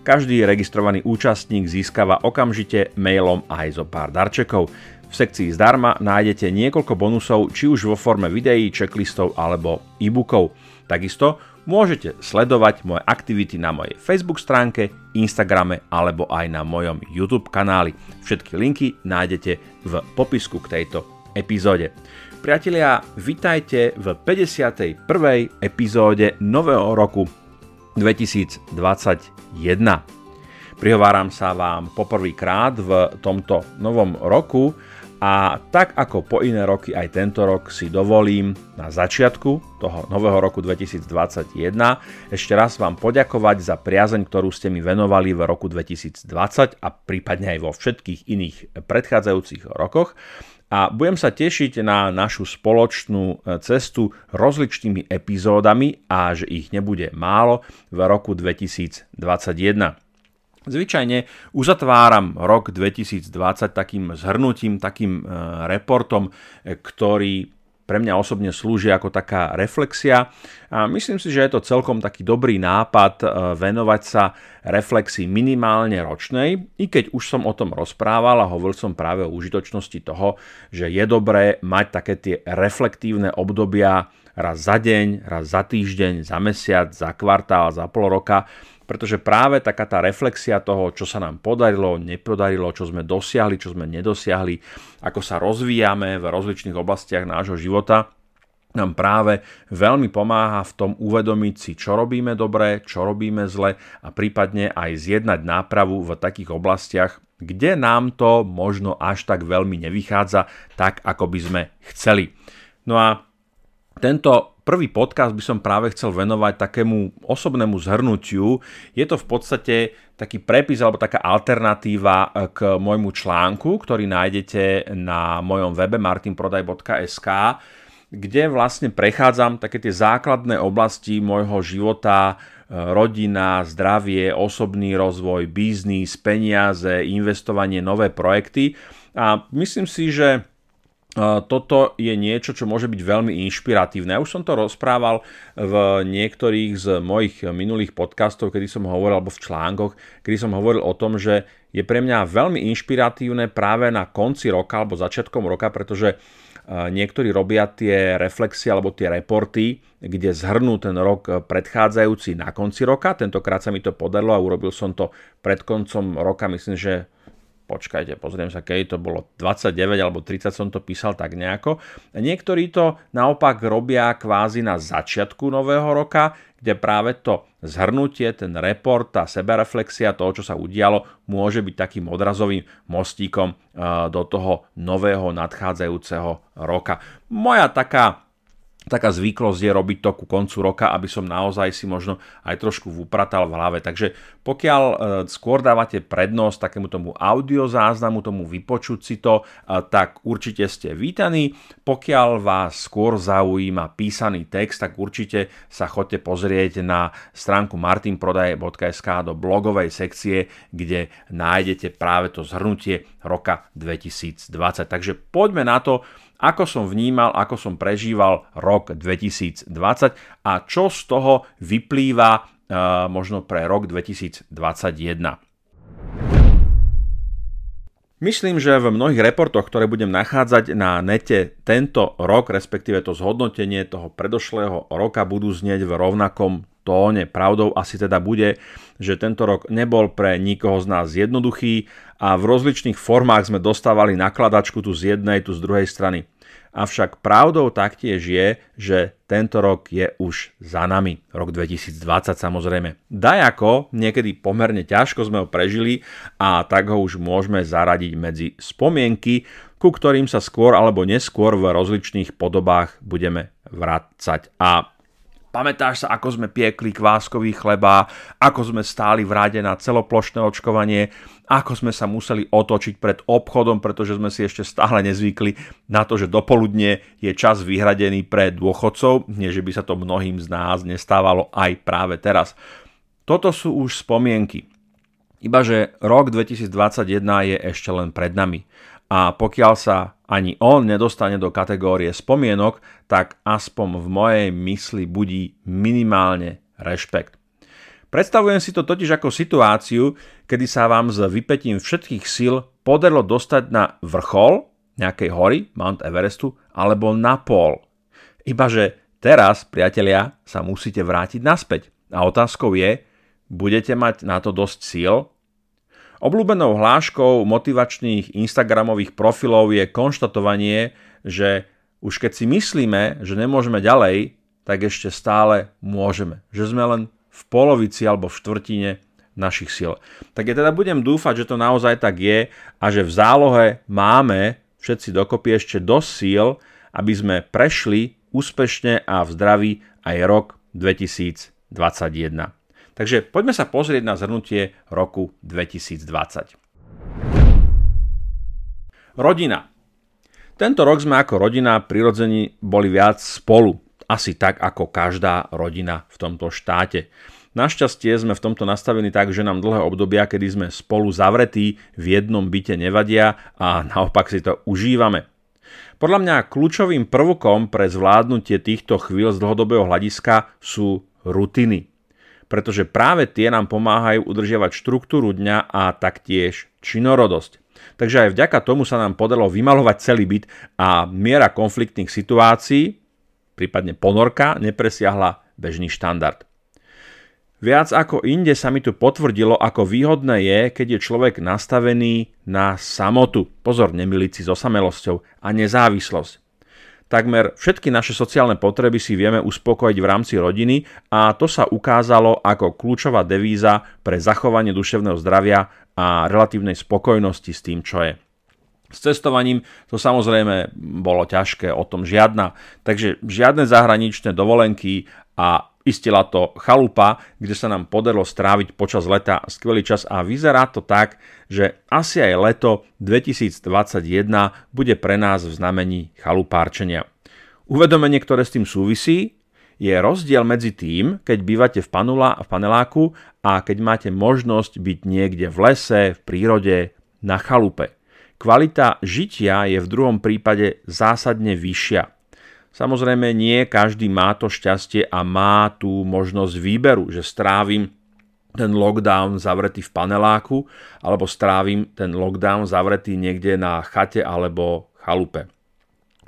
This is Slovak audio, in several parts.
Každý registrovaný účastník získava okamžite mailom aj zo pár darčekov. V sekcii zdarma nájdete niekoľko bonusov, či už vo forme videí, checklistov alebo e-bookov. Takisto môžete sledovať moje aktivity na mojej Facebook stránke, Instagrame alebo aj na mojom YouTube kanáli. Všetky linky nájdete v popisku k tejto epizóde. Priatelia, vitajte v 51. epizóde nového roku 2021. Prihováram sa vám poprvýkrát v tomto novom roku a tak ako po iné roky aj tento rok si dovolím na začiatku toho nového roku 2021 ešte raz vám poďakovať za priazeň, ktorú ste mi venovali v roku 2020 a prípadne aj vo všetkých iných predchádzajúcich rokoch a budem sa tešiť na našu spoločnú e, cestu rozličnými epizódami a že ich nebude málo v roku 2021. Zvyčajne uzatváram rok 2020 takým zhrnutím, takým e, reportom, e, ktorý pre mňa osobne slúži ako taká reflexia. A myslím si, že je to celkom taký dobrý nápad e, venovať sa reflexii minimálne ročnej, i keď už som o tom rozprával a hovoril som práve o užitočnosti toho, že je dobré mať také tie reflektívne obdobia raz za deň, raz za týždeň, za mesiac, za kvartál, za pol roka, pretože práve taká tá reflexia toho, čo sa nám podarilo, nepodarilo, čo sme dosiahli, čo sme nedosiahli, ako sa rozvíjame v rozličných oblastiach nášho života, nám práve veľmi pomáha v tom uvedomiť si, čo robíme dobre, čo robíme zle a prípadne aj zjednať nápravu v takých oblastiach, kde nám to možno až tak veľmi nevychádza tak, ako by sme chceli. No a tento prvý podcast by som práve chcel venovať takému osobnému zhrnutiu. Je to v podstate taký prepis alebo taká alternatíva eh, k môjmu článku, ktorý nájdete na mojom webe martinprodaj.sk, kde vlastne prechádzam také tie základné oblasti môjho života, eh, rodina, zdravie, osobný rozvoj, biznis, peniaze, investovanie, nové projekty. A myslím si, že toto je niečo, čo môže byť veľmi inšpiratívne. Ja už som to rozprával v niektorých z mojich minulých podcastov, kedy som hovoril, alebo v článkoch, kedy som hovoril o tom, že je pre mňa veľmi inšpiratívne práve na konci roka alebo začiatkom roka, pretože niektorí robia tie reflexie alebo tie reporty, kde zhrnú ten rok predchádzajúci na konci roka. Tentokrát sa mi to podarilo a urobil som to pred koncom roka, myslím, že počkajte, pozriem sa, keď to bolo 29 alebo 30 som to písal tak nejako. Niektorí to naopak robia kvázi na začiatku nového roka, kde práve to zhrnutie, ten report, tá sebereflexia toho, čo sa udialo, môže byť takým odrazovým mostíkom eh, do toho nového nadchádzajúceho roka. Moja taká taká zvyklosť je robiť to ku koncu roka, aby som naozaj si možno aj trošku upratal v hlave. Takže pokiaľ e, skôr dávate prednosť takému tomu audio záznamu, tomu vypočuť si to, e, tak určite ste vítaní. Pokiaľ vás skôr zaujíma písaný text, tak určite sa chodte pozrieť na stránku martinprodaje.sk do blogovej sekcie, kde nájdete práve to zhrnutie roka 2020. Takže poďme na to, ako som vnímal, ako som prežíval rok 2020 a čo z toho vyplýva uh, možno pre rok 2021. Myslím, že v mnohých reportoch, ktoré budem nachádzať na nete tento rok, respektíve to zhodnotenie toho predošlého roka budú znieť v rovnakom tóne. Pravdou asi teda bude, že tento rok nebol pre nikoho z nás jednoduchý a v rozličných formách sme dostávali nakladačku tu z jednej, tu z druhej strany. Avšak pravdou taktiež je, že tento rok je už za nami. Rok 2020 samozrejme. Dajako, niekedy pomerne ťažko sme ho prežili a tak ho už môžeme zaradiť medzi spomienky, ku ktorým sa skôr alebo neskôr v rozličných podobách budeme vrácať. A Pamätáš sa, ako sme piekli kváskový chleba, ako sme stáli v rade na celoplošné očkovanie, ako sme sa museli otočiť pred obchodom, pretože sme si ešte stále nezvykli na to, že dopoludne je čas vyhradený pre dôchodcov, nie že by sa to mnohým z nás nestávalo aj práve teraz. Toto sú už spomienky. Ibaže rok 2021 je ešte len pred nami. A pokiaľ sa ani on nedostane do kategórie spomienok, tak aspoň v mojej mysli budí minimálne rešpekt. Predstavujem si to totiž ako situáciu, kedy sa vám s vypetím všetkých síl podarilo dostať na vrchol nejakej hory, Mount Everestu, alebo na pol. Ibaže teraz, priatelia, sa musíte vrátiť naspäť. A otázkou je, budete mať na to dosť síl, Obľúbenou hláškou motivačných Instagramových profilov je konštatovanie, že už keď si myslíme, že nemôžeme ďalej, tak ešte stále môžeme. Že sme len v polovici alebo v štvrtine našich síl. Tak ja teda budem dúfať, že to naozaj tak je a že v zálohe máme všetci dokopy ešte dosť síl, aby sme prešli úspešne a v zdraví aj rok 2021. Takže poďme sa pozrieť na zhrnutie roku 2020. Rodina. Tento rok sme ako rodina prirodzení boli viac spolu, asi tak ako každá rodina v tomto štáte. Našťastie sme v tomto nastavení tak, že nám dlhé obdobia, kedy sme spolu zavretí v jednom byte nevadia a naopak si to užívame. Podľa mňa kľúčovým prvkom pre zvládnutie týchto chvíľ z dlhodobého hľadiska sú rutiny pretože práve tie nám pomáhajú udržiavať štruktúru dňa a taktiež činorodosť. Takže aj vďaka tomu sa nám podarilo vymalovať celý byt a miera konfliktných situácií, prípadne ponorka, nepresiahla bežný štandard. Viac ako inde sa mi tu potvrdilo, ako výhodné je, keď je človek nastavený na samotu. Pozor, nemiliť si s osamelosťou a nezávislosť. Takmer všetky naše sociálne potreby si vieme uspokojiť v rámci rodiny a to sa ukázalo ako kľúčová devíza pre zachovanie duševného zdravia a relatívnej spokojnosti s tým, čo je. S cestovaním to samozrejme bolo ťažké, o tom žiadna. Takže žiadne zahraničné dovolenky a istila to chalupa, kde sa nám podarilo stráviť počas leta skvelý čas a vyzerá to tak, že asi aj leto 2021 bude pre nás v znamení chalupárčenia. Uvedomenie, ktoré s tým súvisí, je rozdiel medzi tým, keď bývate v, panula, v paneláku a keď máte možnosť byť niekde v lese, v prírode, na chalupe. Kvalita žitia je v druhom prípade zásadne vyššia. Samozrejme, nie každý má to šťastie a má tú možnosť výberu, že strávim ten lockdown zavretý v paneláku alebo strávim ten lockdown zavretý niekde na chate alebo chalupe.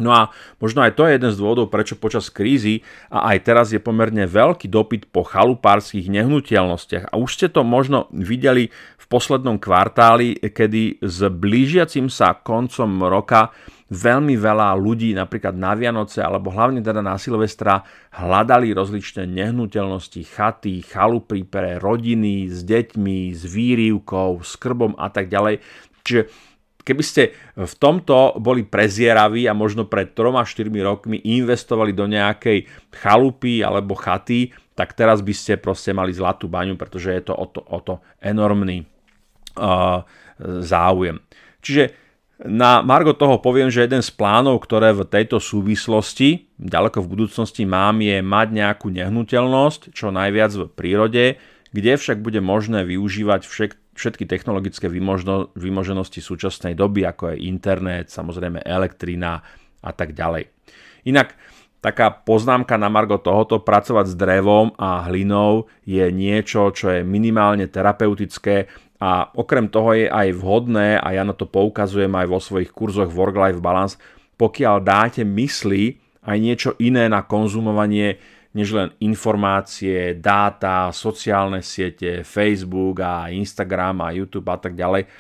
No a možno aj to je jeden z dôvodov, prečo počas krízy a aj teraz je pomerne veľký dopyt po chalupárskych nehnuteľnostiach. A už ste to možno videli v poslednom kvartáli, kedy s blížiacim sa koncom roka veľmi veľa ľudí napríklad na Vianoce alebo hlavne teda na Silvestra hľadali rozličné nehnuteľnosti, chaty, chalupy pre rodiny s deťmi, s výrivkou, s krbom a tak ďalej. Čiže keby ste v tomto boli prezieraví a možno pred 3-4 rokmi investovali do nejakej chalupy alebo chaty, tak teraz by ste proste mali zlatú baňu, pretože je to o to, o to enormný uh, záujem. Čiže na Margo toho poviem, že jeden z plánov, ktoré v tejto súvislosti ďaleko v budúcnosti mám, je mať nejakú nehnuteľnosť, čo najviac v prírode, kde však bude možné využívať všetky technologické vymožno, vymoženosti súčasnej doby, ako je internet, samozrejme elektrina a tak ďalej. Inak taká poznámka na Margo tohoto, pracovať s drevom a hlinou je niečo, čo je minimálne terapeutické a okrem toho je aj vhodné, a ja na to poukazujem aj vo svojich kurzoch Work-Life Balance, pokiaľ dáte mysli aj niečo iné na konzumovanie, než len informácie, dáta, sociálne siete, Facebook a Instagram a YouTube a tak ďalej.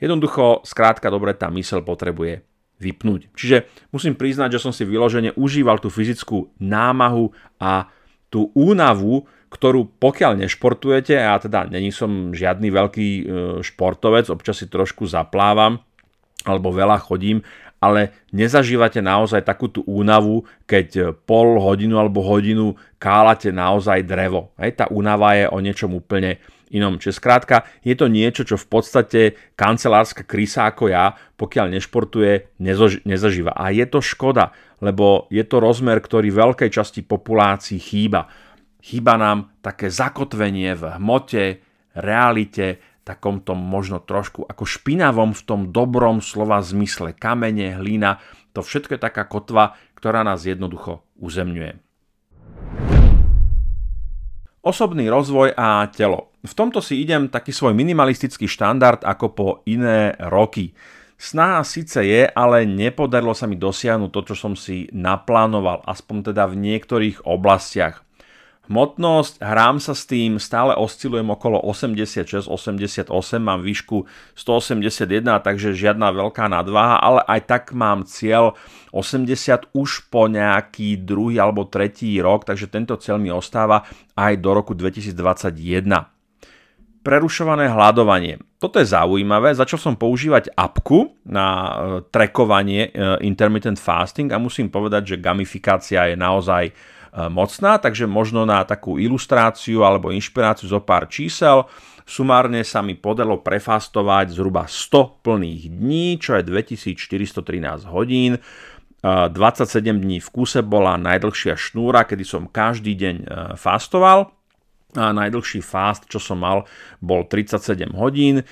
Jednoducho, skrátka dobre, tá mysel potrebuje vypnúť. Čiže musím priznať, že som si vyložene užíval tú fyzickú námahu a tú únavu, ktorú pokiaľ nešportujete, a ja teda není som žiadny veľký e, športovec, občas si trošku zaplávam, alebo veľa chodím, ale nezažívate naozaj takú tú únavu, keď pol hodinu alebo hodinu kálate naozaj drevo. Hej, tá únava je o niečom úplne inom. Čiže skrátka, je to niečo, čo v podstate kancelárska krysa ako ja, pokiaľ nešportuje, nezažíva. A je to škoda, lebo je to rozmer, ktorý veľkej časti populácií chýba. Chýba nám také zakotvenie v hmote, realite, takomto možno trošku ako špinavom v tom dobrom slova zmysle kamene, hlína, to všetko je taká kotva, ktorá nás jednoducho uzemňuje. Osobný rozvoj a telo. V tomto si idem taký svoj minimalistický štandard ako po iné roky. Snaha síce je, ale nepodarilo sa mi dosiahnuť to, čo som si naplánoval, aspoň teda v niektorých oblastiach. Hmotnosť, hrám sa s tým, stále oscilujem okolo 86-88, mám výšku 181, takže žiadna veľká nadváha, ale aj tak mám cieľ 80 už po nejaký druhý alebo tretí rok, takže tento cieľ mi ostáva aj do roku 2021 prerušované hľadovanie. Toto je zaujímavé, začal som používať apku na e, trackovanie e, intermittent fasting a musím povedať, že gamifikácia je naozaj mocná, takže možno na takú ilustráciu alebo inšpiráciu zo pár čísel. Sumárne sa mi podalo prefastovať zhruba 100 plných dní, čo je 2413 hodín. 27 e, dní v kuse bola najdlhšia šnúra, kedy som každý deň e, fastoval a najdlhší fast, čo som mal, bol 37 hodín. E,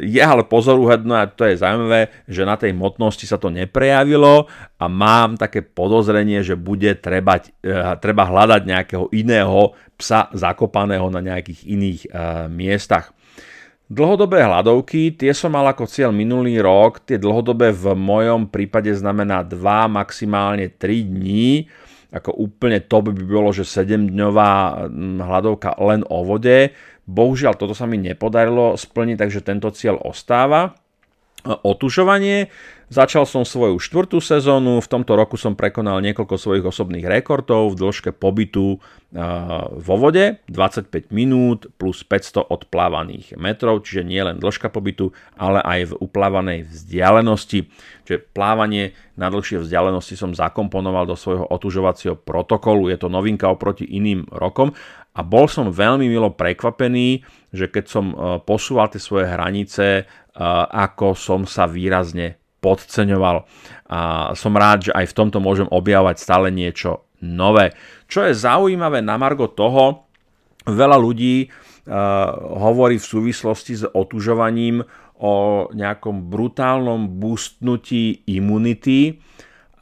je ale pozoruhodné, a to je zaujímavé, že na tej motnosti sa to neprejavilo a mám také podozrenie, že bude treba, e, treba hľadať nejakého iného psa zakopaného na nejakých iných e, miestach. Dlhodobé hľadovky, tie som mal ako cieľ minulý rok, tie dlhodobé v mojom prípade znamená 2, maximálne 3 dní ako úplne top by bolo, že 7-dňová mm, hľadovka len o vode. Bohužiaľ, toto sa mi nepodarilo splniť, takže tento cieľ ostáva. Otužovanie. Začal som svoju štvrtú sezónu, v tomto roku som prekonal niekoľko svojich osobných rekordov v dĺžke pobytu vo vode, 25 minút plus 500 odplávaných metrov, čiže nie len dĺžka pobytu, ale aj v uplávanej vzdialenosti. Čiže plávanie na dlhšie vzdialenosti som zakomponoval do svojho otužovacieho protokolu, je to novinka oproti iným rokom a bol som veľmi milo prekvapený, že keď som e, posúval tie svoje hranice, ako som sa výrazne podceňoval. A som rád, že aj v tomto môžem objavovať stále niečo nové. Čo je zaujímavé na margo toho, veľa ľudí uh, hovorí v súvislosti s otužovaním o nejakom brutálnom boostnutí imunity.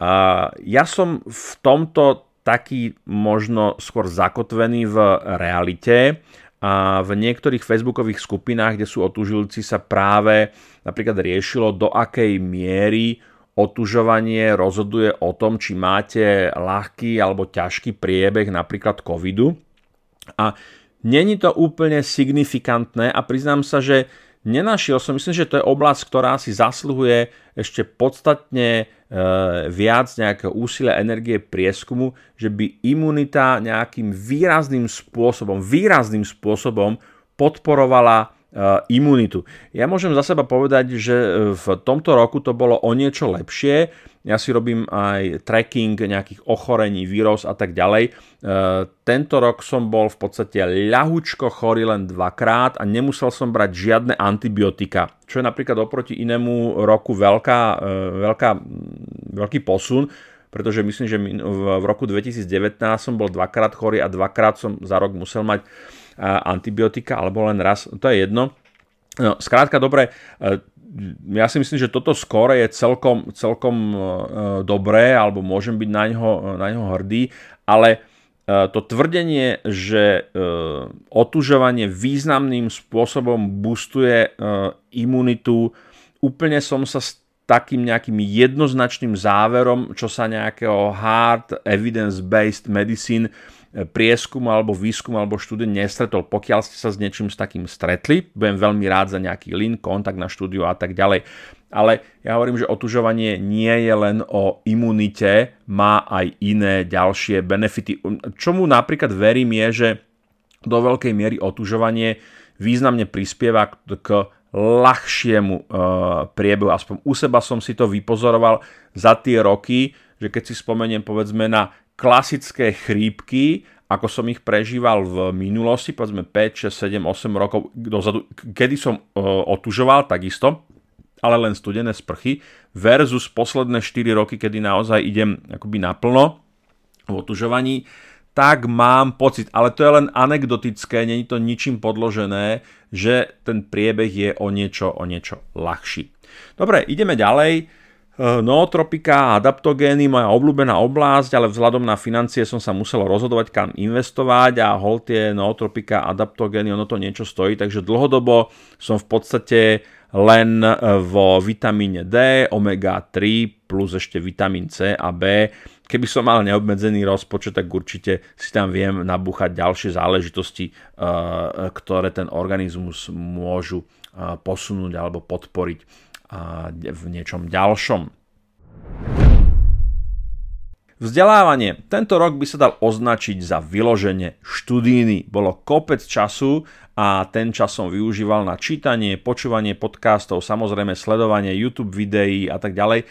Uh, ja som v tomto taký možno skôr zakotvený v realite a v niektorých facebookových skupinách, kde sú otužilci, sa práve napríklad riešilo, do akej miery otužovanie rozhoduje o tom, či máte ľahký alebo ťažký priebeh napríklad covidu. A není to úplne signifikantné a priznám sa, že nenašiel som, myslím, že to je oblasť, ktorá si zasluhuje ešte podstatne e, viac nejakého úsilia, energie, prieskumu, že by imunita nejakým výrazným spôsobom, výrazným spôsobom podporovala e, imunitu. Ja môžem za seba povedať, že v tomto roku to bolo o niečo lepšie ja si robím aj tracking nejakých ochorení, vírus a tak ďalej. E, tento rok som bol v podstate ľahučko chorý len dvakrát a nemusel som brať žiadne antibiotika, čo je napríklad oproti inému roku veľká, e, veľká, veľký posun, pretože myslím, že v roku 2019 som bol dvakrát chorý a dvakrát som za rok musel mať e, antibiotika, alebo len raz, to je jedno. No, skrátka, dobre, ja si myslím, že toto skóre je celkom, celkom uh, dobré, alebo môžem byť na ňo, na ňo hrdý, ale uh, to tvrdenie, že uh, otužovanie významným spôsobom boostuje imunitu, úplne som sa s takým nejakým jednoznačným záverom, čo sa nejakého hard evidence-based medicine prieskum alebo výskum alebo štúdie nestretol. Pokiaľ ste sa s niečím s takým stretli, budem veľmi rád za nejaký link, kontakt na štúdiu a tak ďalej. Ale ja hovorím, že otužovanie nie je len o imunite, má aj iné ďalšie benefity. Čomu napríklad verím je, že do veľkej miery otužovanie významne prispieva k ľahšiemu priebehu. Aspoň u seba som si to vypozoroval za tie roky, že keď si spomeniem povedzme na klasické chrípky, ako som ich prežíval v minulosti, povedzme 5, 6, 7, 8 rokov dozadu, kedy som otužoval takisto, ale len studené sprchy, versus posledné 4 roky, kedy naozaj idem akoby naplno v otužovaní, tak mám pocit, ale to je len anekdotické, není to ničím podložené, že ten priebeh je o niečo, o niečo ľahší. Dobre, ideme ďalej. E, nootropika a adaptogény, moja obľúbená oblasť, ale vzhľadom na financie som sa musel rozhodovať, kam investovať a hol tie nootropika a adaptogény, ono to niečo stojí, takže dlhodobo som v podstate len e, vo vitamíne D, omega-3 plus ešte vitamín C a B. Keby som mal neobmedzený rozpočet, tak určite si tam viem nabúchať ďalšie záležitosti, e, ktoré ten organizmus môžu posunúť alebo podporiť v niečom ďalšom. Vzdelávanie. Tento rok by sa dal označiť za vyloženie študíny. Bolo kopec času a ten čas som využíval na čítanie, počúvanie podcastov, samozrejme sledovanie YouTube videí a tak ďalej. E,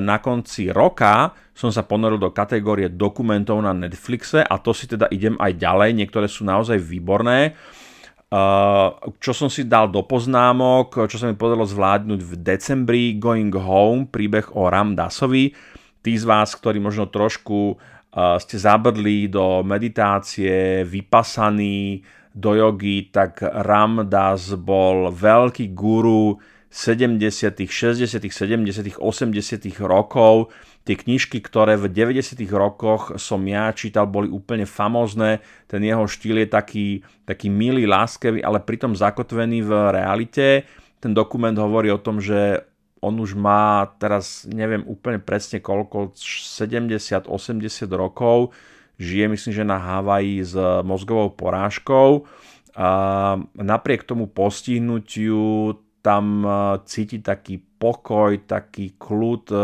na konci roka som sa ponoril do kategórie dokumentov na Netflixe a to si teda idem aj ďalej. Niektoré sú naozaj výborné. Uh, čo som si dal do poznámok, čo sa mi podarilo zvládnuť v decembri, Going Home, príbeh o Ram Dasovi. Tí z vás, ktorí možno trošku uh, ste zabrdli do meditácie, vypasaní, do jogy, tak Ram Das bol veľký guru 70., 60., 70., 80. rokov Tie knižky, ktoré v 90. rokoch som ja čítal, boli úplne famózne. Ten jeho štýl je taký, taký milý, láskavý, ale pritom zakotvený v realite. Ten dokument hovorí o tom, že on už má teraz, neviem úplne presne koľko, 70-80 rokov, žije myslím, že na Havaji s mozgovou porážkou. A napriek tomu postihnutiu tam e, cíti taký pokoj, taký kľud. E,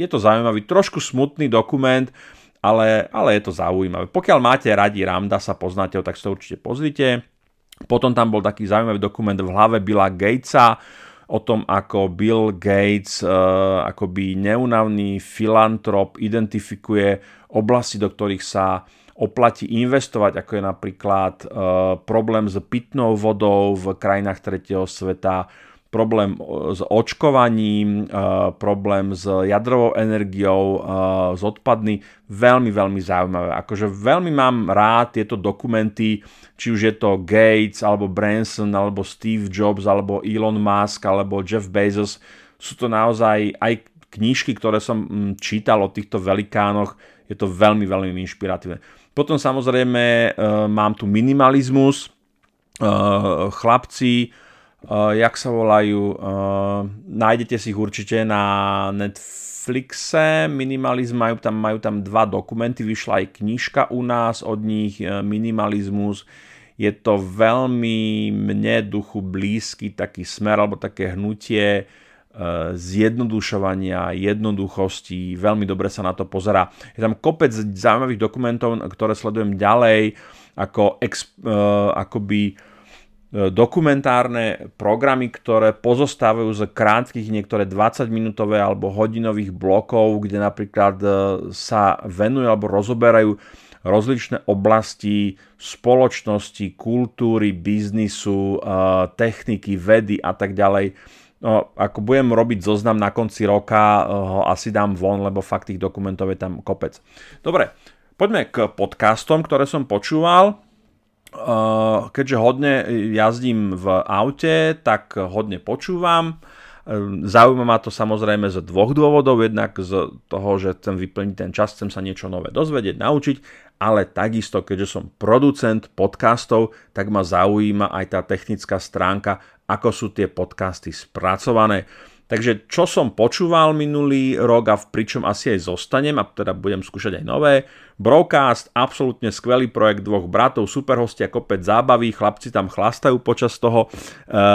je to zaujímavý, trošku smutný dokument, ale, ale je to zaujímavé. Pokiaľ máte radi Ramda, sa poznáte ho, tak si to určite pozrite. Potom tam bol taký zaujímavý dokument v hlave Billa Gatesa o tom, ako Bill Gates, uh, akoby neunavný filantrop, identifikuje oblasti, do ktorých sa oplatí investovať, ako je napríklad problém s pitnou vodou v krajinách tretieho sveta, problém s očkovaním, problém s jadrovou energiou, s odpadmi. Veľmi, veľmi zaujímavé. Akože veľmi mám rád tieto dokumenty, či už je to Gates, alebo Branson, alebo Steve Jobs, alebo Elon Musk, alebo Jeff Bezos. Sú to naozaj aj knižky, ktoré som mm, čítal o týchto velikánoch. Je to veľmi, veľmi inšpiratívne. Potom samozrejme e, mám tu minimalizmus. E, chlapci, uh, jak sa volajú, uh, nájdete si ich určite na Netflixe, Minimalizm, majú tam, majú tam dva dokumenty, vyšla aj knižka u nás od nich, uh, Minimalizmus, je to veľmi mne duchu blízky taký smer alebo také hnutie zjednodušovania, jednoduchosti, veľmi dobre sa na to pozerá. Je tam kopec zaujímavých dokumentov, ktoré sledujem ďalej, ako exp, akoby dokumentárne programy, ktoré pozostávajú z krátkých, niektoré 20-minútové alebo hodinových blokov, kde napríklad e, sa venujú alebo rozoberajú rozličné oblasti spoločnosti, kultúry, biznisu, e, techniky, vedy a tak ďalej. No, ako budem robiť zoznam na konci roka, e, ho asi dám von, lebo fakt tých dokumentov je tam kopec. Dobre, poďme k podcastom, ktoré som počúval. Eh, keďže hodne jazdím v aute, tak hodne počúvam. Eh, zaujíma ma to samozrejme z dvoch dôvodov. Jednak z toho, že chcem vyplniť ten čas, chcem sa niečo nové dozvedieť, naučiť, ale takisto, keďže som producent podcastov, tak ma zaujíma aj tá technická stránka, ako sú tie podcasty spracované. Takže čo som počúval minulý rok a pričom asi aj zostanem a teda budem skúšať aj nové. Broadcast, absolútne skvelý projekt dvoch bratov, super hostia, kopec zábavy, chlapci tam chlastajú počas toho e,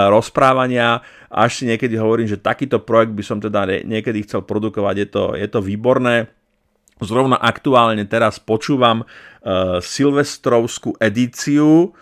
rozprávania. Až si niekedy hovorím, že takýto projekt by som teda niekedy chcel produkovať, je to, je to výborné. Zrovna aktuálne teraz počúvam e, silvestrovskú edíciu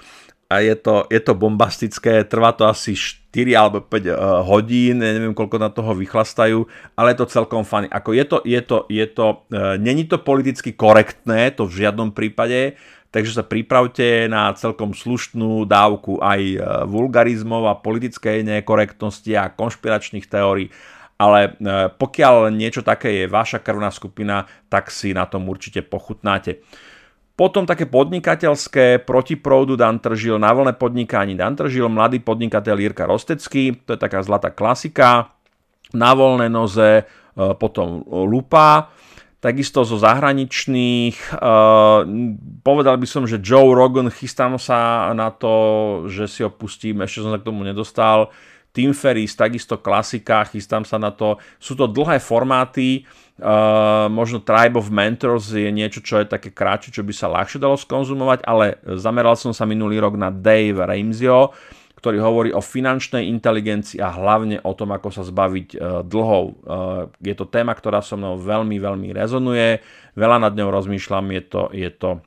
a je to, je to bombastické, trvá to asi 4 alebo 5 uh, eh, hodín, neviem koľko na toho vychlastajú, ale je to celkom funny. Ako je to, je to, je to, uh, není to politicky korektné, to v žiadnom prípade, takže sa pripravte na celkom slušnú dávku aj uh, vulgarizmov a politickej nekorektnosti a konšpiračných teórií, ale pokiaľ niečo také je vaša krvná skupina, tak si na tom určite pochutnáte. Potom také podnikateľské, proti proudu Dan Tržil, na vlne podnikání Dan Tržil, mladý podnikateľ Jirka Rostecký, to je taká zlatá klasika, na voľné noze, e, potom Lupa, takisto zo zahraničných, e, povedal by som, že Joe Rogan, chystám sa na to, že si ho pustím, ešte som sa k tomu nedostal, Tim Ferris, takisto klasika, chystám sa na to, sú to dlhé formáty, Uh, možno Tribe of Mentors je niečo, čo je také kratšie, čo by sa ľahšie dalo skonzumovať, ale zameral som sa minulý rok na Dave Ramseyho, ktorý hovorí o finančnej inteligencii a hlavne o tom, ako sa zbaviť uh, dlhov. Uh, je to téma, ktorá so mnou veľmi, veľmi rezonuje, veľa nad ňou rozmýšľam, je to, je to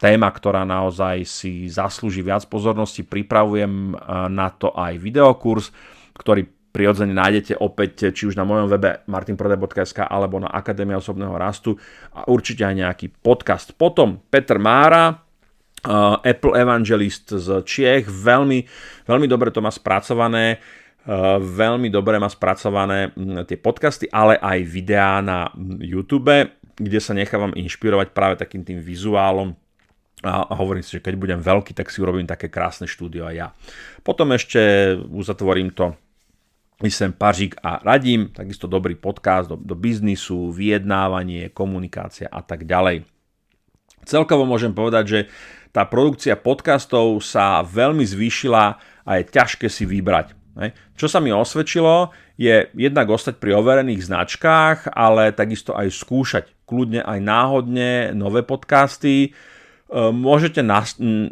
téma, ktorá naozaj si zaslúži viac pozornosti. Pripravujem na to aj videokurs, ktorý prirodzene nájdete opäť či už na mojom webe martinprodaj.sk alebo na Akadémia osobného rastu a určite aj nejaký podcast. Potom Peter Mára, uh, Apple Evangelist z Čiech, veľmi, veľmi dobre to má spracované, uh, veľmi dobre má spracované tie podcasty, ale aj videá na YouTube, kde sa nechávam inšpirovať práve takým tým vizuálom a hovorím si, že keď budem veľký, tak si urobím také krásne štúdio aj ja. Potom ešte uzatvorím to Myslím Pažík a radím, takisto dobrý podcast do, do biznisu, vyjednávanie, komunikácia a tak ďalej. Celkovo môžem povedať, že tá produkcia podcastov sa veľmi zvýšila a je ťažké si vybrať. Čo sa mi osvedčilo, je jednak ostať pri overených značkách, ale takisto aj skúšať kľudne aj náhodne nové podcasty, môžete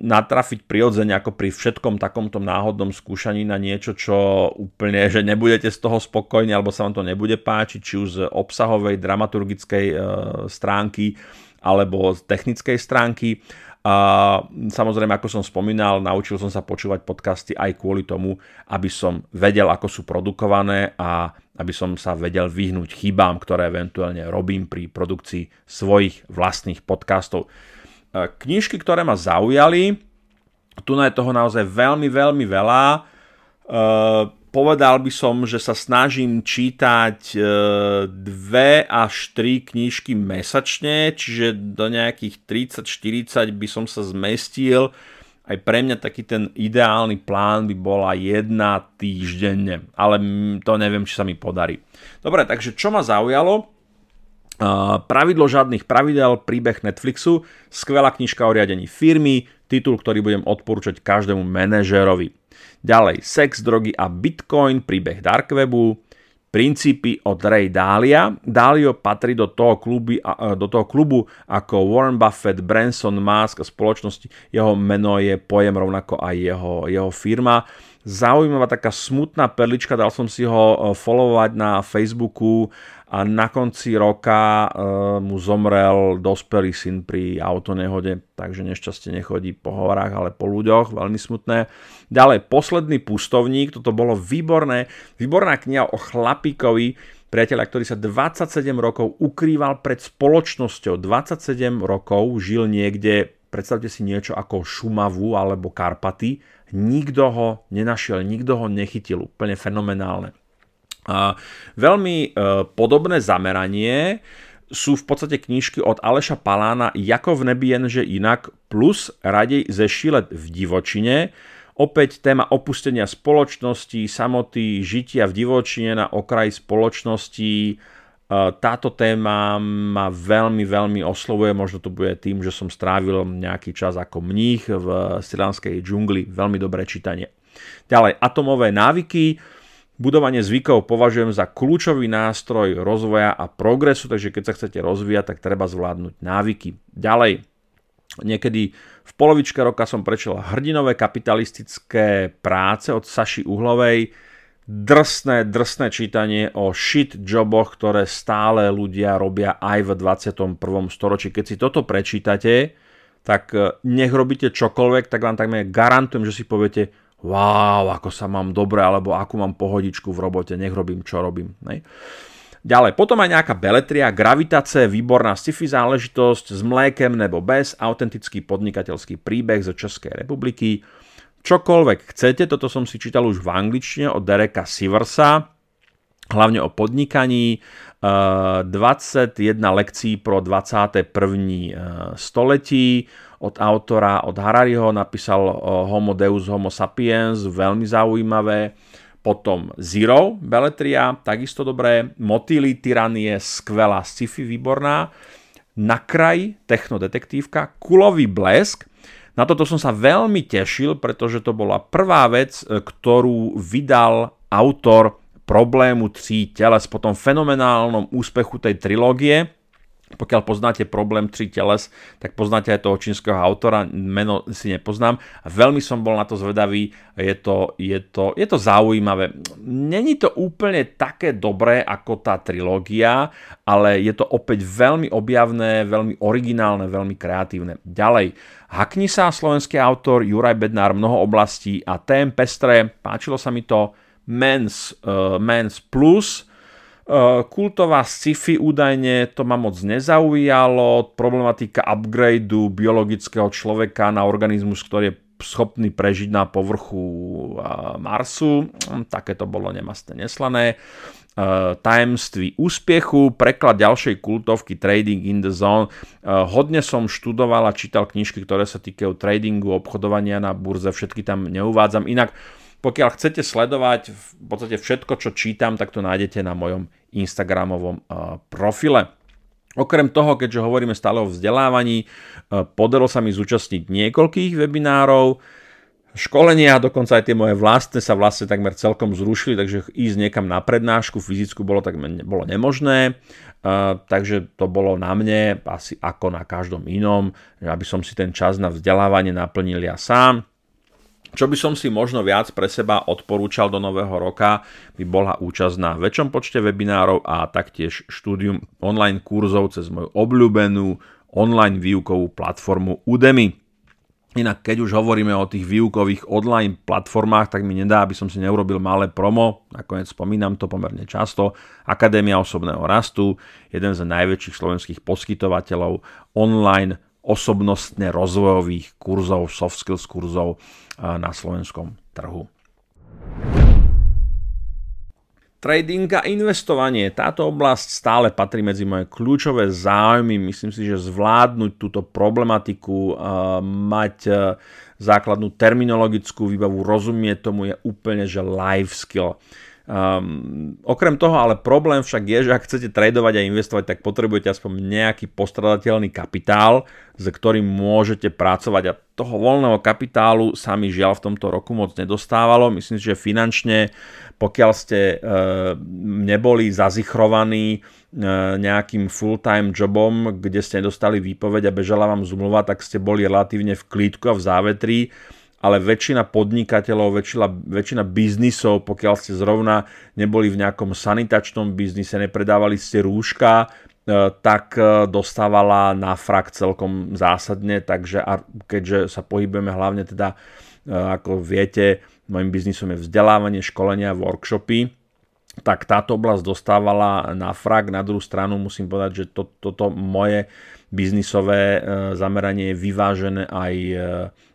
natrafiť prirodzene ako pri všetkom takomto náhodnom skúšaní na niečo, čo úplne, že nebudete z toho spokojní alebo sa vám to nebude páčiť, či už z obsahovej, dramaturgickej e, stránky alebo z technickej stránky. A samozrejme, ako som spomínal, naučil som sa počúvať podcasty aj kvôli tomu, aby som vedel, ako sú produkované a aby som sa vedel vyhnúť chybám, ktoré eventuálne robím pri produkcii svojich vlastných podcastov. Knižky, ktoré ma zaujali, tu je toho naozaj veľmi, veľmi veľa. E, povedal by som, že sa snažím čítať e, dve až tri knižky mesačne, čiže do nejakých 30-40 by som sa zmestil. Aj pre mňa taký ten ideálny plán by bola jedna týždenne, ale to neviem, či sa mi podarí. Dobre, takže čo ma zaujalo? Pravidlo žiadnych pravidel, príbeh Netflixu, skvelá knižka o riadení firmy, titul, ktorý budem odporúčať každému manažerovi. Ďalej, sex, drogy a bitcoin, príbeh Darkwebu, princípy od Ray Dalia. Dalio patrí do toho, kluby, do toho klubu ako Warren Buffett, Branson, Musk a spoločnosti. Jeho meno je pojem rovnako aj jeho, jeho firma. Zaujímavá taká smutná perlička, dal som si ho e, followovať na Facebooku a na konci roka e, mu zomrel dospelý syn pri autonehode, takže nešťastie nechodí po horách, ale po ľuďoch, veľmi smutné. Ďalej, posledný pustovník, toto bolo výborné, výborná kniha o chlapíkovi, priateľa, ktorý sa 27 rokov ukrýval pred spoločnosťou, 27 rokov žil niekde, predstavte si niečo ako Šumavu alebo Karpaty, nikto ho nenašiel, nikto ho nechytil, úplne fenomenálne. Veľmi e, podobné zameranie sú v podstate knížky od Aleša Palána Jako v nebi jenže inak plus Radej ze šilet v divočine. Opäť téma opustenia spoločnosti, samoty, žitia v divočine na okraji spoločnosti. E, táto téma ma veľmi, veľmi oslovuje, možno to bude tým, že som strávil nejaký čas ako mních v srilanskej džungli. Veľmi dobré čítanie. Ďalej, atomové návyky Budovanie zvykov považujem za kľúčový nástroj rozvoja a progresu, takže keď sa chcete rozvíjať, tak treba zvládnuť návyky. Ďalej, niekedy v polovičke roka som prešiel hrdinové kapitalistické práce od Saši Uhlovej, drsné, drsné čítanie o shit joboch, ktoré stále ľudia robia aj v 21. storočí. Keď si toto prečítate, tak e, nech robíte čokoľvek, tak vám takmer garantujem, že si poviete, wow, ako sa mám dobre, alebo akú mám pohodičku v robote, nech robím, čo robím. Ne? Ďalej, potom aj nejaká beletria, gravitace, výborná sci-fi záležitosť s mlékem nebo bez, autentický podnikateľský príbeh zo Českej republiky, čokoľvek chcete, toto som si čítal už v angličtine od Dereka Siversa, hlavne o podnikaní, 21 eh, lekcií pro 21. Eh, století od autora, od Harariho, napísal eh, Homo Deus Homo Sapiens, veľmi zaujímavé. Potom Zero, Beletria, takisto dobré. Motýly, Tyranie, skvelá, sci-fi, výborná. Na kraj, technodetektívka. Kulový blesk, na toto som sa veľmi tešil, pretože to bola prvá vec, ktorú vydal autor problému tří teles, po tom fenomenálnom úspechu tej trilógie, pokiaľ poznáte problém tri teles, tak poznáte aj toho čínskeho autora, meno si nepoznám. Veľmi som bol na to zvedavý, je to, je to, je to zaujímavé. Není to úplne také dobré ako tá trilógia, ale je to opäť veľmi objavné, veľmi originálne, veľmi kreatívne. Ďalej, Hakni sa, slovenský autor Juraj Bednár, mnoho oblastí a tém pestré, páčilo sa mi to, Mens, uh, Mens Plus. Uh, kultová sci-fi údajne to ma moc nezaujalo. Problematika upgradeu biologického človeka na organizmus, ktorý je schopný prežiť na povrchu uh, Marsu. Hm, také to bolo nemastné neslané. Uh, tajemství úspechu, preklad ďalšej kultovky Trading in the Zone. Hodne som študoval a čítal knižky, ktoré sa týkajú tradingu, obchodovania na burze, všetky tam neuvádzam. Inak pokiaľ chcete sledovať v podstate všetko, čo čítam, tak to nájdete na mojom Instagramovom uh, profile. Okrem toho, keďže hovoríme stále o vzdelávaní, uh, podarilo sa mi zúčastniť niekoľkých webinárov, školenia, dokonca aj tie moje vlastné sa vlastne takmer celkom zrušili, takže ísť niekam na prednášku fyzickú bolo, tak bolo nemožné, uh, takže to bolo na mne, asi ako na každom inom, aby som si ten čas na vzdelávanie naplnil ja sám. Čo by som si možno viac pre seba odporúčal do nového roka, by bola účasť na väčšom počte webinárov a taktiež štúdium online kurzov cez moju obľúbenú online výukovú platformu Udemy. Inak keď už hovoríme o tých výukových online platformách, tak mi nedá, aby som si neurobil malé promo, nakoniec spomínam to pomerne často, Akadémia osobného rastu, jeden z najväčších slovenských poskytovateľov online osobnostne rozvojových kurzov, soft skills kurzov na slovenskom trhu. Trading a investovanie. Táto oblasť stále patrí medzi moje kľúčové záujmy. Myslím si, že zvládnuť túto problematiku, mať základnú terminologickú výbavu, rozumieť tomu je úplne že life skill. Um, okrem toho ale problém však je, že ak chcete tradovať a investovať, tak potrebujete aspoň nejaký postradateľný kapitál, s ktorým môžete pracovať a toho voľného kapitálu sa mi žiaľ v tomto roku moc nedostávalo. Myslím že finančne, pokiaľ ste e, neboli zazichrovaní e, nejakým full-time jobom, kde ste nedostali výpoveď a bežala vám zmluva, tak ste boli relatívne v klídku a v závetrí ale väčšina podnikateľov, väčšina, väčšina biznisov, pokiaľ ste zrovna neboli v nejakom sanitačnom biznise, nepredávali ste rúška, e, tak e, dostávala na frak celkom zásadne, takže a keďže sa pohybujeme hlavne teda, e, ako viete, môjim biznisom je vzdelávanie, školenia, workshopy, tak táto oblasť dostávala na frak. Na druhú stranu musím povedať, že to, toto moje biznisové zameranie je vyvážené aj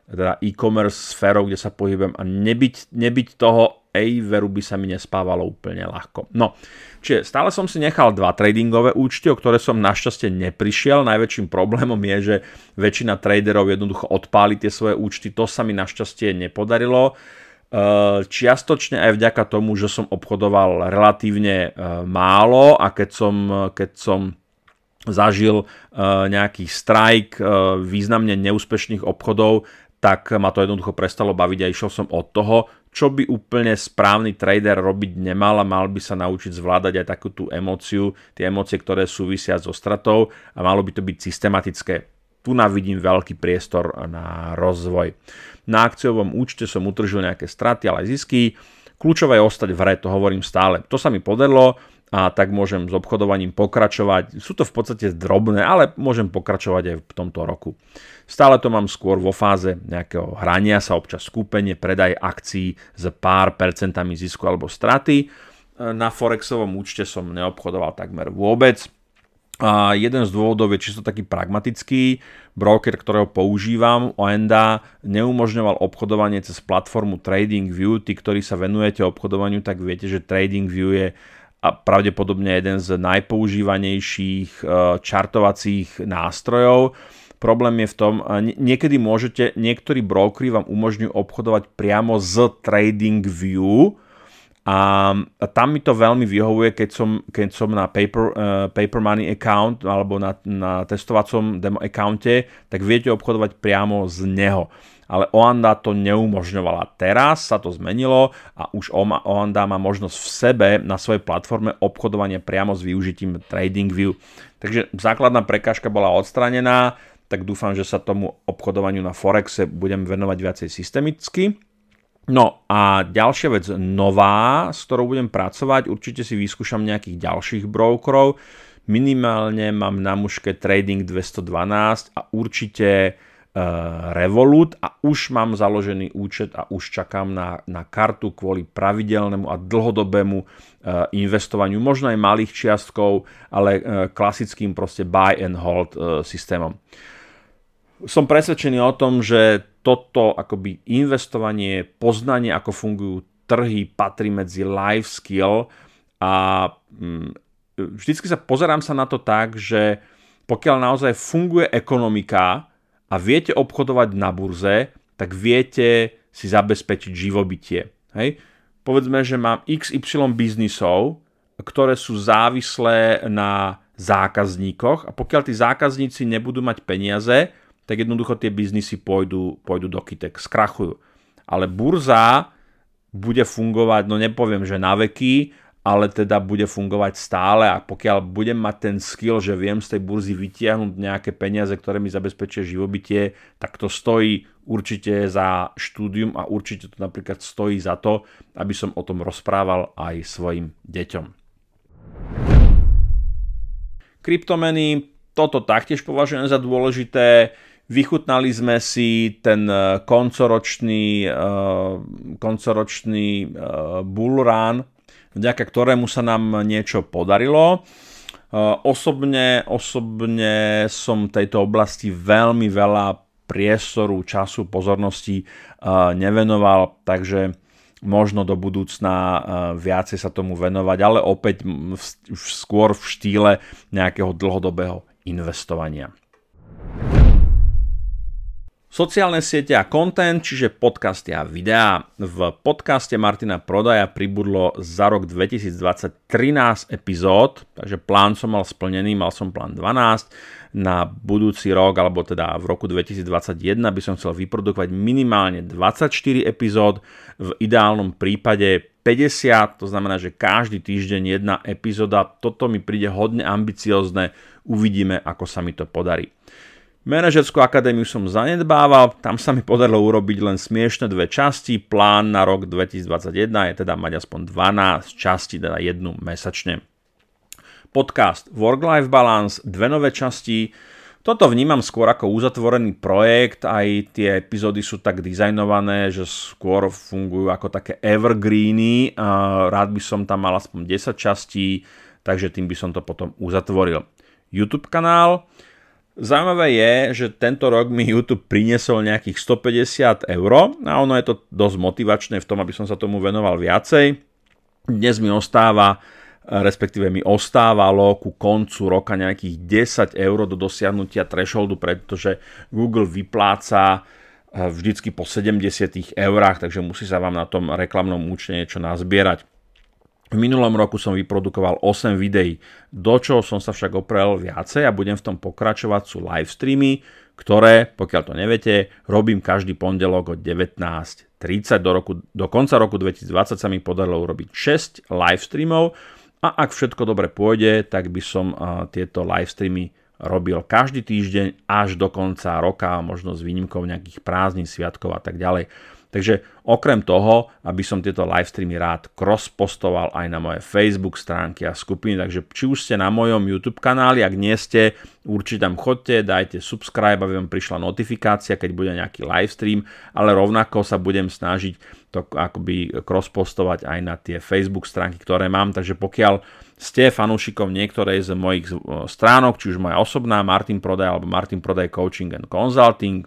teda e-commerce sférou, kde sa pohybujem a nebyť, nebyť toho veru by sa mi nespávalo úplne ľahko. No, čiže stále som si nechal dva tradingové účty, o ktoré som našťastie neprišiel. Najväčším problémom je, že väčšina traderov jednoducho odpáli tie svoje účty. To sa mi našťastie nepodarilo. E, čiastočne aj vďaka tomu, že som obchodoval relatívne e, málo a keď som, keď som zažil e, nejaký strajk významne neúspešných obchodov, tak ma to jednoducho prestalo baviť a išiel som od toho, čo by úplne správny trader robiť nemal a mal by sa naučiť zvládať aj takú tú emóciu, tie emócie, ktoré súvisia so stratou a malo by to byť systematické. Tu navidím veľký priestor na rozvoj. Na akciovom účte som utržil nejaké straty, ale aj zisky. Kľúčové je ostať v hre, to hovorím stále. To sa mi podarilo a tak môžem s obchodovaním pokračovať. Sú to v podstate drobné, ale môžem pokračovať aj v tomto roku. Stále to mám skôr vo fáze nejakého hrania sa, občas skúpenie, predaj akcií s pár percentami zisku alebo straty. Na Forexovom účte som neobchodoval takmer vôbec. A jeden z dôvodov je čisto taký pragmatický. Broker, ktorého používam, Oenda, neumožňoval obchodovanie cez platformu TradingView. Tí, ktorí sa venujete obchodovaniu, tak viete, že TradingView je a pravdepodobne jeden z najpoužívanejších e, čartovacích nástrojov. Problém je v tom, niekedy môžete, niektorí brokery vám umožňujú obchodovať priamo z TradingView a tam mi to veľmi vyhovuje, keď som, keď som na paper, uh, paper Money account alebo na, na testovacom demo accounte, tak viete obchodovať priamo z neho ale Oanda to neumožňovala. Teraz sa to zmenilo a už Oanda má možnosť v sebe na svojej platforme obchodovania priamo s využitím TradingView. Takže základná prekážka bola odstranená, tak dúfam, že sa tomu obchodovaniu na Forexe budem venovať viacej systemicky. No a ďalšia vec nová, s ktorou budem pracovať, určite si vyskúšam nejakých ďalších brokerov. Minimálne mám na muške Trading 212 a určite Revolut a už mám založený účet a už čakám na, na kartu kvôli pravidelnému a dlhodobému uh, investovaniu, možno aj malých čiastkov, ale uh, klasickým proste buy and hold systémom. Som presvedčený o tom, že toto akoby investovanie, poznanie, ako fungujú trhy, patrí medzi life skill a um, vždycky sa pozerám sa na to tak, že pokiaľ naozaj funguje ekonomika, a viete obchodovať na burze, tak viete si zabezpečiť živobytie. Hej? Povedzme, že mám XY biznisov, ktoré sú závislé na zákazníkoch a pokiaľ tí zákazníci nebudú mať peniaze, tak jednoducho tie biznisy pôjdu, pôjdu do kytek, skrachujú. Ale burza bude fungovať, no nepoviem, že na veky, ale teda bude fungovať stále a pokiaľ budem mať ten skill, že viem z tej burzy vytiahnuť nejaké peniaze, ktoré mi zabezpečia živobytie, tak to stojí určite za štúdium a určite to napríklad stojí za to, aby som o tom rozprával aj svojim deťom. Kryptomeny, toto taktiež považujem za dôležité. Vychutnali sme si ten eh, koncoročný, uh, koncoročný uh, bull run, vďaka ktorému sa nám niečo podarilo. E, osobne, osobne som tejto oblasti veľmi veľa priestoru, času, pozornosti e, nevenoval, takže možno do budúcna e, viacej sa tomu venovať, ale opäť skôr v štýle nejakého dlhodobého investovania. Sociálne siete a content, čiže podcasty a videá. V podcaste Martina Prodaja pribudlo za rok 2020 13 epizód, takže plán som mal splnený, mal som plán 12. Na budúci rok, alebo teda v roku 2021 by som chcel vyprodukovať minimálne 24 epizód, v ideálnom prípade 50, to znamená, že každý týždeň jedna epizóda. Toto mi príde hodne ambiciozne, uvidíme, ako sa mi to podarí. Manažerskú akadémiu som zanedbával, tam sa mi podarilo urobiť len smiešne dve časti, plán na rok 2021 je teda mať aspoň 12 častí, teda jednu mesačne. Podcast Work-Life Balance, dve nové časti, toto vnímam skôr ako uzatvorený projekt, aj tie epizódy sú tak dizajnované, že skôr fungujú ako také evergreeny, rád by som tam mal aspoň 10 častí, takže tým by som to potom uzatvoril. YouTube kanál, Zaujímavé je, že tento rok mi YouTube priniesol nejakých 150 eur a ono je to dosť motivačné v tom, aby som sa tomu venoval viacej. Dnes mi ostáva, respektíve mi ostávalo ku koncu roka nejakých 10 eur do dosiahnutia thresholdu, pretože Google vypláca eh, vždycky po 70 eurách, takže musí sa vám na tom reklamnom účte niečo nazbierať. V minulom roku som vyprodukoval 8 videí, do čoho som sa však oprel viacej a budem v tom pokračovať sú live streamy, ktoré, pokiaľ to neviete, robím každý pondelok od 19.30 do, roku, do konca roku 2020 sa mi podarilo urobiť 6 live streamov a ak všetko dobre pôjde, tak by som tieto live streamy robil každý týždeň až do konca roka, možno s výnimkou nejakých prázdnin, sviatkov a tak ďalej. Takže okrem toho, aby som tieto live streamy rád cross-postoval aj na moje Facebook stránky a skupiny, takže či už ste na mojom YouTube kanáli, ak nie ste, určite tam chodte, dajte subscribe, aby vám prišla notifikácia, keď bude nejaký live stream, ale rovnako sa budem snažiť to akoby cross-postovať aj na tie Facebook stránky, ktoré mám, takže pokiaľ ste fanúšikom niektorej z mojich stránok, či už moja osobná Martin Prodaj alebo Martin Prodaj Coaching and Consulting,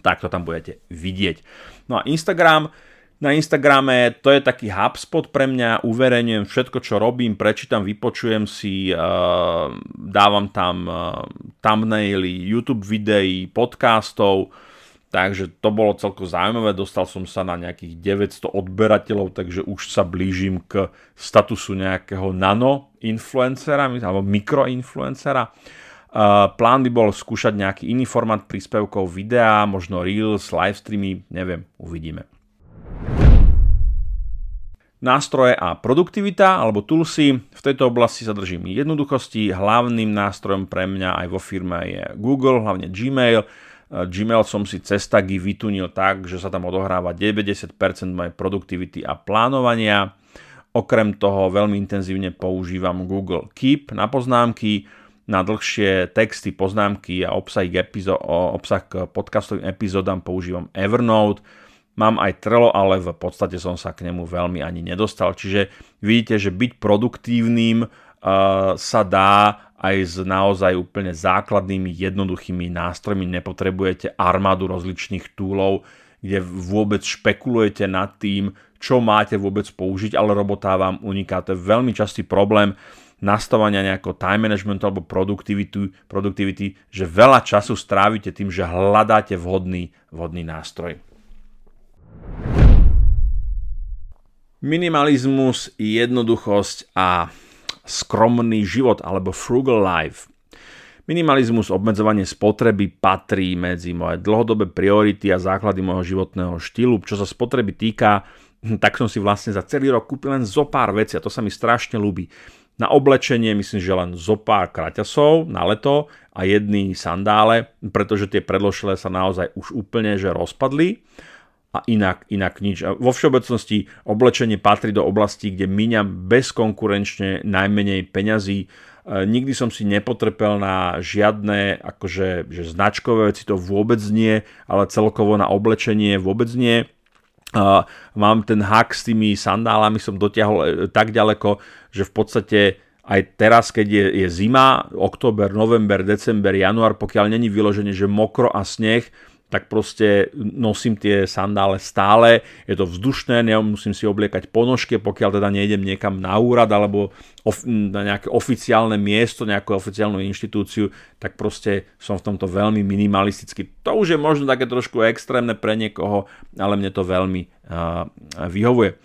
tak to tam budete vidieť. No a Instagram, na Instagrame to je taký HubSpot pre mňa, uverejňujem všetko, čo robím, prečítam, vypočujem si, uh, dávam tam uh, thumbnaily, YouTube videí, podcastov, takže to bolo celko zaujímavé, dostal som sa na nejakých 900 odberateľov, takže už sa blížim k statusu nejakého nano-influencera, alebo mikroinfluencera. Uh, plán by bol skúšať nejaký iný format príspevkov videa, možno Reels, livestreamy, neviem, uvidíme. Nástroje a produktivita alebo toolsy. V tejto oblasti sa držím jednoduchosti. Hlavným nástrojom pre mňa aj vo firme je Google, hlavne Gmail. Gmail som si cez tagy vytunil tak, že sa tam odohráva 90% mojej produktivity a plánovania. Okrem toho veľmi intenzívne používam Google Keep na poznámky, na dlhšie texty, poznámky a obsah, epizó- obsah k podcastovým epizódam používam Evernote. Mám aj Trello, ale v podstate som sa k nemu veľmi ani nedostal. Čiže vidíte, že byť produktívnym uh, sa dá aj s naozaj úplne základnými, jednoduchými nástrojmi. Nepotrebujete armádu rozličných túlov, kde vôbec špekulujete nad tým, čo máte vôbec použiť, ale robota vám uniká. To je veľmi častý problém nastavania nejakého time managementu alebo produktivity, produktivity, že veľa času strávite tým, že hľadáte vhodný, vhodný nástroj. Minimalizmus, jednoduchosť a skromný život alebo frugal life. Minimalizmus, obmedzovanie spotreby patrí medzi moje dlhodobé priority a základy môjho životného štýlu. Čo sa spotreby týka, tak som si vlastne za celý rok kúpil len zo pár vecí a to sa mi strašne ľúbi. Na oblečenie myslím, že len zo pár kraťasov na leto a jedný sandále, pretože tie predložilé sa naozaj už úplne že rozpadli a inak, inak nič. A vo všeobecnosti oblečenie patrí do oblasti, kde míňam bezkonkurenčne najmenej peňazí. E, nikdy som si nepotrpel na žiadne akože, že značkové veci, to vôbec nie, ale celkovo na oblečenie vôbec nie. Uh, mám ten hak s tými sandálami, som dotiahol e, tak ďaleko, že v podstate aj teraz, keď je, je zima, október, november, december, január, pokiaľ není vyloženie, že mokro a sneh, tak proste nosím tie sandále stále, je to vzdušné, nemusím si obliekať ponožky, pokiaľ teda nejdem niekam na úrad alebo of, na nejaké oficiálne miesto, nejakú oficiálnu inštitúciu, tak proste som v tomto veľmi minimalistický. To už je možno také trošku extrémne pre niekoho, ale mne to veľmi uh, vyhovuje.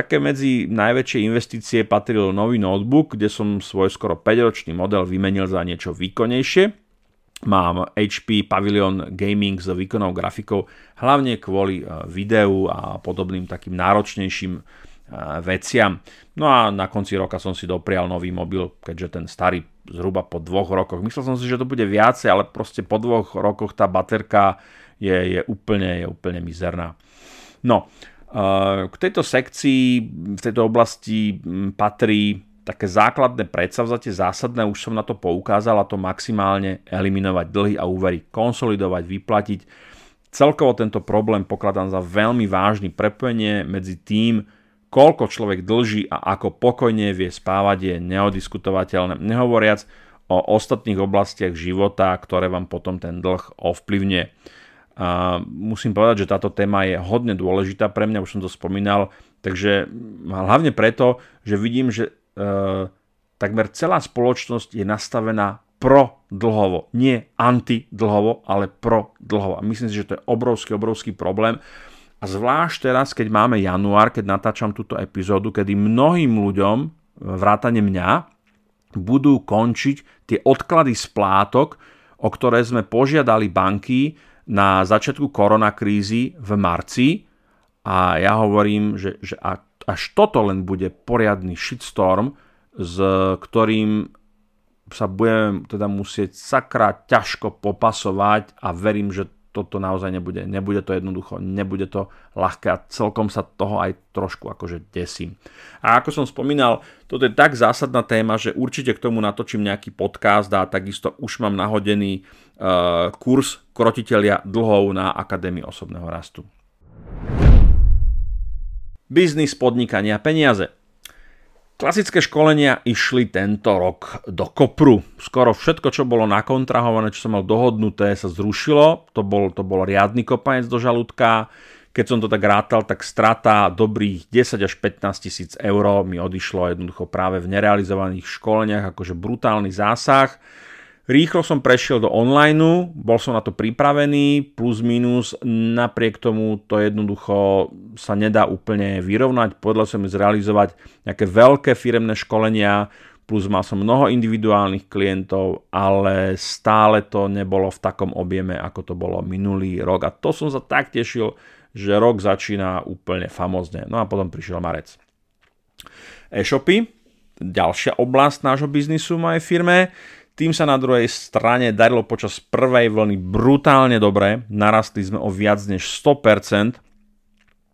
Také medzi najväčšie investície patril nový notebook, kde som svoj skoro 5-ročný model vymenil za niečo výkonnejšie. Mám HP Pavilion Gaming s výkonnou grafikou, hlavne kvôli e, videu a podobným takým náročnejším e, veciam. No a na konci roka som si doprial nový mobil, keďže ten starý zhruba po dvoch rokoch. Myslel som si, že to bude viacej, ale proste po dvoch rokoch tá baterka je, je, úplne, je úplne mizerná. No, k tejto sekcii, v tejto oblasti patrí také základné predsavzatie, zásadné, už som na to poukázal a to maximálne eliminovať dlhy a úvery, konsolidovať, vyplatiť. Celkovo tento problém pokladám za veľmi vážny prepojenie medzi tým, koľko človek dlží a ako pokojne vie spávať je neodiskutovateľné. Nehovoriac o ostatných oblastiach života, ktoré vám potom ten dlh ovplyvňuje. Musím povedať, že táto téma je hodne dôležitá pre mňa, už som to spomínal, takže hlavne preto, že vidím, že e, takmer celá spoločnosť je nastavená pro dlhovo. Nie anti-dlhovo, ale pro dlhovo. A myslím si, že to je obrovský, obrovský problém. A zvlášť teraz, keď máme január, keď natáčam túto epizódu, kedy mnohým ľuďom, vrátane mňa, budú končiť tie odklady splátok, o ktoré sme požiadali banky na začiatku koronakrízy v marci a ja hovorím, že, že až toto len bude poriadny shitstorm, s ktorým sa budem teda musieť sakra ťažko popasovať a verím, že toto naozaj nebude. Nebude to jednoducho, nebude to ľahké a celkom sa toho aj trošku akože desím. A ako som spomínal, toto je tak zásadná téma, že určite k tomu natočím nejaký podcast a takisto už mám nahodený uh, kurz krotiteľia dlhov na Akadémii osobného rastu. Biznis, podnikania, peniaze. Klasické školenia išli tento rok do kopru. Skoro všetko, čo bolo nakontrahované, čo som mal dohodnuté, sa zrušilo. To bol, to bol riadny kopanec do žalúdka. Keď som to tak rátal, tak strata dobrých 10 až 15 tisíc eur mi odišlo jednoducho práve v nerealizovaných školeniach, akože brutálny zásah. Rýchlo som prešiel do online, bol som na to pripravený, plus minus, napriek tomu to jednoducho sa nedá úplne vyrovnať. Podľa som zrealizovať nejaké veľké firemné školenia, plus mal som mnoho individuálnych klientov, ale stále to nebolo v takom objeme, ako to bolo minulý rok. A to som sa tak tešil, že rok začína úplne famozne. No a potom prišiel marec. E-shopy, ďalšia oblasť nášho biznisu v mojej firme. Tým sa na druhej strane darilo počas prvej vlny brutálne dobre, narastli sme o viac než 100%,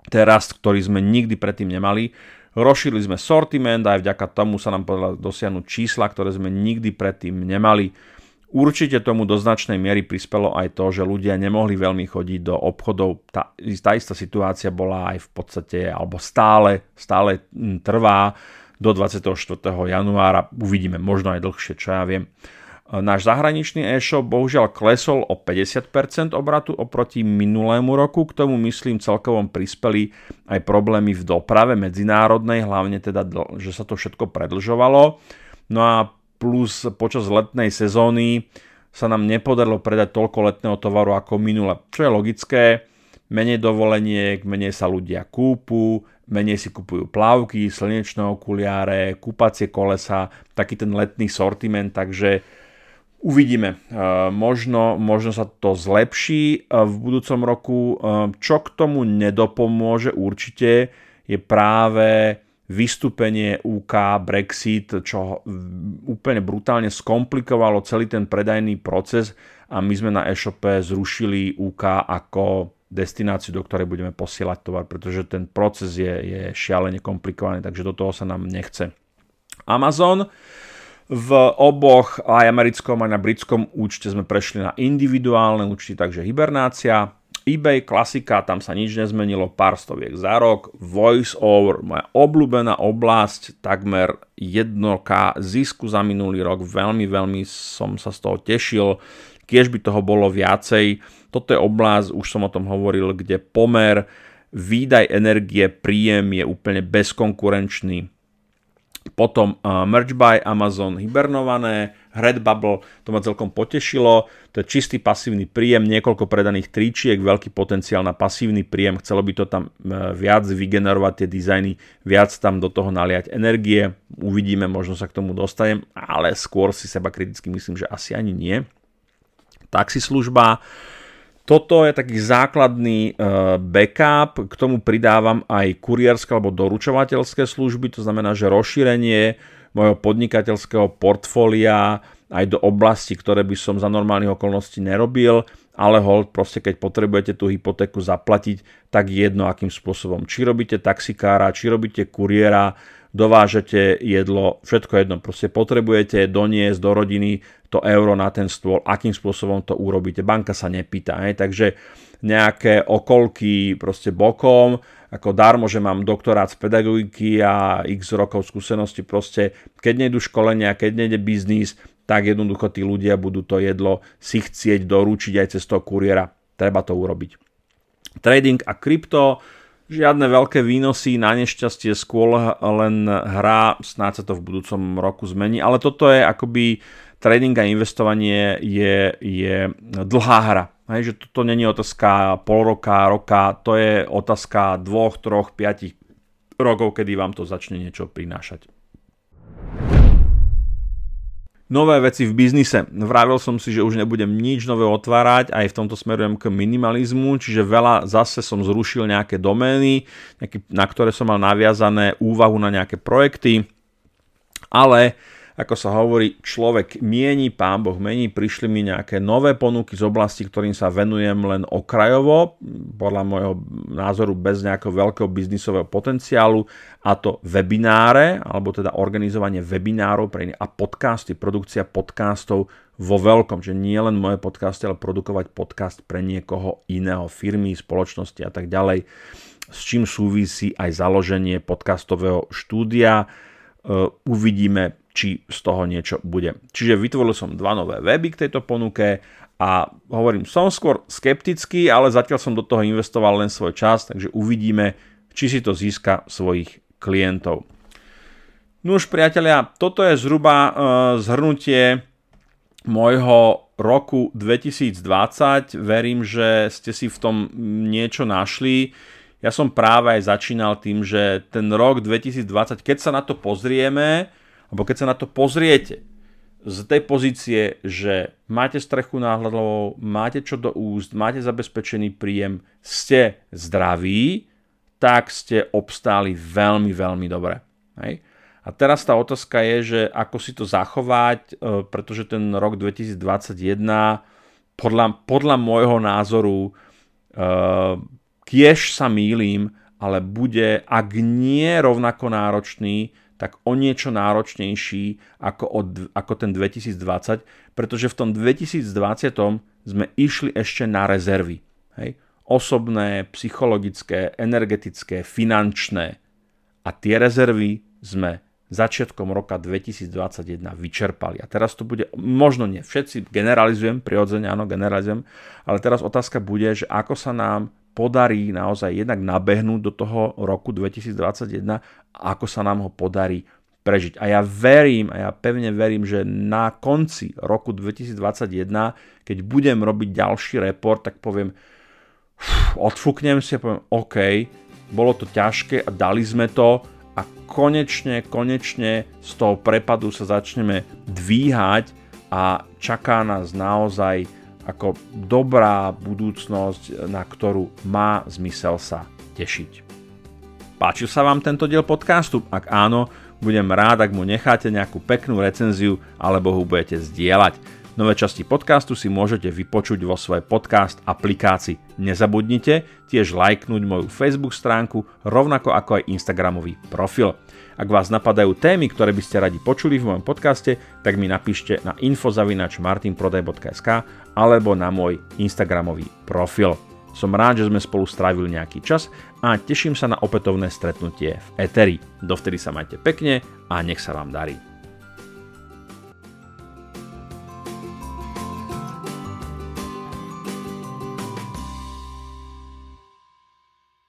to je rast, ktorý sme nikdy predtým nemali. Rozšírili sme sortiment a aj vďaka tomu sa nám podarilo dosiahnuť čísla, ktoré sme nikdy predtým nemali. Určite tomu do značnej miery prispelo aj to, že ľudia nemohli veľmi chodiť do obchodov. Tá, tá istá situácia bola aj v podstate, alebo stále, stále trvá do 24. januára. Uvidíme, možno aj dlhšie, čo ja viem. Náš zahraničný e-shop bohužiaľ klesol o 50% obratu oproti minulému roku. K tomu myslím celkovom prispeli aj problémy v doprave medzinárodnej, hlavne teda, že sa to všetko predlžovalo. No a plus počas letnej sezóny sa nám nepodarilo predať toľko letného tovaru ako minule, čo je logické. Menej dovoleniek, menej sa ľudia kúpu, menej si kupujú plavky, slnečné okuliare, kúpacie kolesa, taký ten letný sortiment, takže Uvidíme. E, možno, možno sa to zlepší e, v budúcom roku. E, čo k tomu nedopomôže určite je práve vystúpenie UK, Brexit, čo úplne brutálne skomplikovalo celý ten predajný proces a my sme na e-shope zrušili UK ako destináciu, do ktorej budeme posielať tovar, pretože ten proces je, je šialene komplikovaný, takže do toho sa nám nechce. Amazon, v oboch, aj americkom, aj na britskom účte sme prešli na individuálne účty, takže hibernácia. eBay, klasika, tam sa nič nezmenilo, pár stoviek za rok. Voice over, moja obľúbená oblasť, takmer 1K zisku za minulý rok. Veľmi, veľmi som sa z toho tešil. Kiež by toho bolo viacej. Toto je oblasť, už som o tom hovoril, kde pomer výdaj energie, príjem je úplne bezkonkurenčný potom uh, Merge by Amazon hibernované, Redbubble, to ma celkom potešilo. To je čistý pasívny príjem, niekoľko predaných tričiek, veľký potenciál na pasívny príjem. Chcelo by to tam uh, viac vygenerovať tie dizajny, viac tam do toho naliať energie. Uvidíme, možno sa k tomu dostanem, ale skôr si seba kriticky myslím, že asi ani nie. Taxislužba, služba toto je taký základný uh, backup, k tomu pridávam aj kurierské alebo doručovateľské služby, to znamená, že rozšírenie mojho podnikateľského portfólia aj do oblasti, ktoré by som za normálnych okolností nerobil, ale hold, proste keď potrebujete tú hypotéku zaplatiť, tak jedno akým spôsobom. Či robíte taxikára, či robíte kuriéra, dovážete jedlo, všetko jedno, proste potrebujete doniesť do rodiny to euro na ten stôl, akým spôsobom to urobíte. Banka sa nepýta, hej, takže nejaké okolky proste bokom, ako darmo, že mám doktorát z pedagogiky a x rokov skúsenosti, proste keď nejdu školenia, keď nejde biznis, tak jednoducho tí ľudia budú to jedlo si chcieť doručiť aj cez toho kuriéra. Treba to urobiť. Trading a krypto, Žiadne veľké výnosy, na nešťastie skôr len hra, snáď sa to v budúcom roku zmení, ale toto je akoby trading a investovanie je, je dlhá hra. Hej, že toto není otázka pol roka, roka, to je otázka dvoch, troch, piatich rokov, kedy vám to začne niečo prinášať nové veci v biznise. Vravil som si, že už nebudem nič nové otvárať, aj v tomto smerujem k minimalizmu, čiže veľa zase som zrušil nejaké domény, nejaký, na ktoré som mal naviazané úvahu na nejaké projekty, ale ako sa hovorí, človek mieni, pán Boh mení, prišli mi nejaké nové ponuky z oblasti, ktorým sa venujem len okrajovo, podľa môjho názoru bez nejakého veľkého biznisového potenciálu, a to webináre, alebo teda organizovanie webinárov pre iné a podcasty, produkcia podcastov vo veľkom, že nie len moje podcasty, ale produkovať podcast pre niekoho iného, firmy, spoločnosti a tak ďalej, s čím súvisí aj založenie podcastového štúdia. E, uvidíme, či z toho niečo bude. Čiže vytvoril som dva nové weby k tejto ponuke a hovorím, som skôr skeptický, ale zatiaľ som do toho investoval len svoj čas, takže uvidíme, či si to získa svojich klientov. No už priatelia, toto je zhruba uh, zhrnutie môjho roku 2020. Verím, že ste si v tom niečo našli. Ja som práve aj začínal tým, že ten rok 2020, keď sa na to pozrieme, alebo keď sa na to pozriete z tej pozície, že máte strechu nad hlavou, máte čo do úst, máte zabezpečený príjem, ste zdraví, tak ste obstáli veľmi, veľmi dobre. Hej? A teraz tá otázka je, že ako si to zachovať, e, pretože ten rok 2021 podľa, podľa môjho názoru kiež sa mýlim, ale bude, ak nie rovnako náročný, tak o niečo náročnejší ako, od, ako ten 2020, pretože v tom 2020 sme išli ešte na rezervy. Hej? Osobné, psychologické, energetické, finančné. A tie rezervy sme začiatkom roka 2021 vyčerpali. A teraz to bude, možno nie všetci, generalizujem, prirodzene áno, generalizujem, ale teraz otázka bude, že ako sa nám podarí naozaj jednak nabehnúť do toho roku 2021 a ako sa nám ho podarí prežiť. A ja verím, a ja pevne verím, že na konci roku 2021, keď budem robiť ďalší report, tak poviem, odfúknem si a poviem, OK, bolo to ťažké a dali sme to a konečne, konečne z toho prepadu sa začneme dvíhať a čaká nás naozaj ako dobrá budúcnosť, na ktorú má zmysel sa tešiť. Páčil sa vám tento diel podcastu? Ak áno, budem rád, ak mu necháte nejakú peknú recenziu alebo ho budete zdieľať. Nové časti podcastu si môžete vypočuť vo svojej podcast aplikácii. Nezabudnite tiež lajknúť moju Facebook stránku, rovnako ako aj Instagramový profil. Ak vás napadajú témy, ktoré by ste radi počuli v mojom podcaste, tak mi napíšte na infozavinač.martinprodaj.sk alebo na môj Instagramový profil. Som rád, že sme spolu strávili nejaký čas a teším sa na opätovné stretnutie v Eteri. Dovtedy sa majte pekne a nech sa vám darí.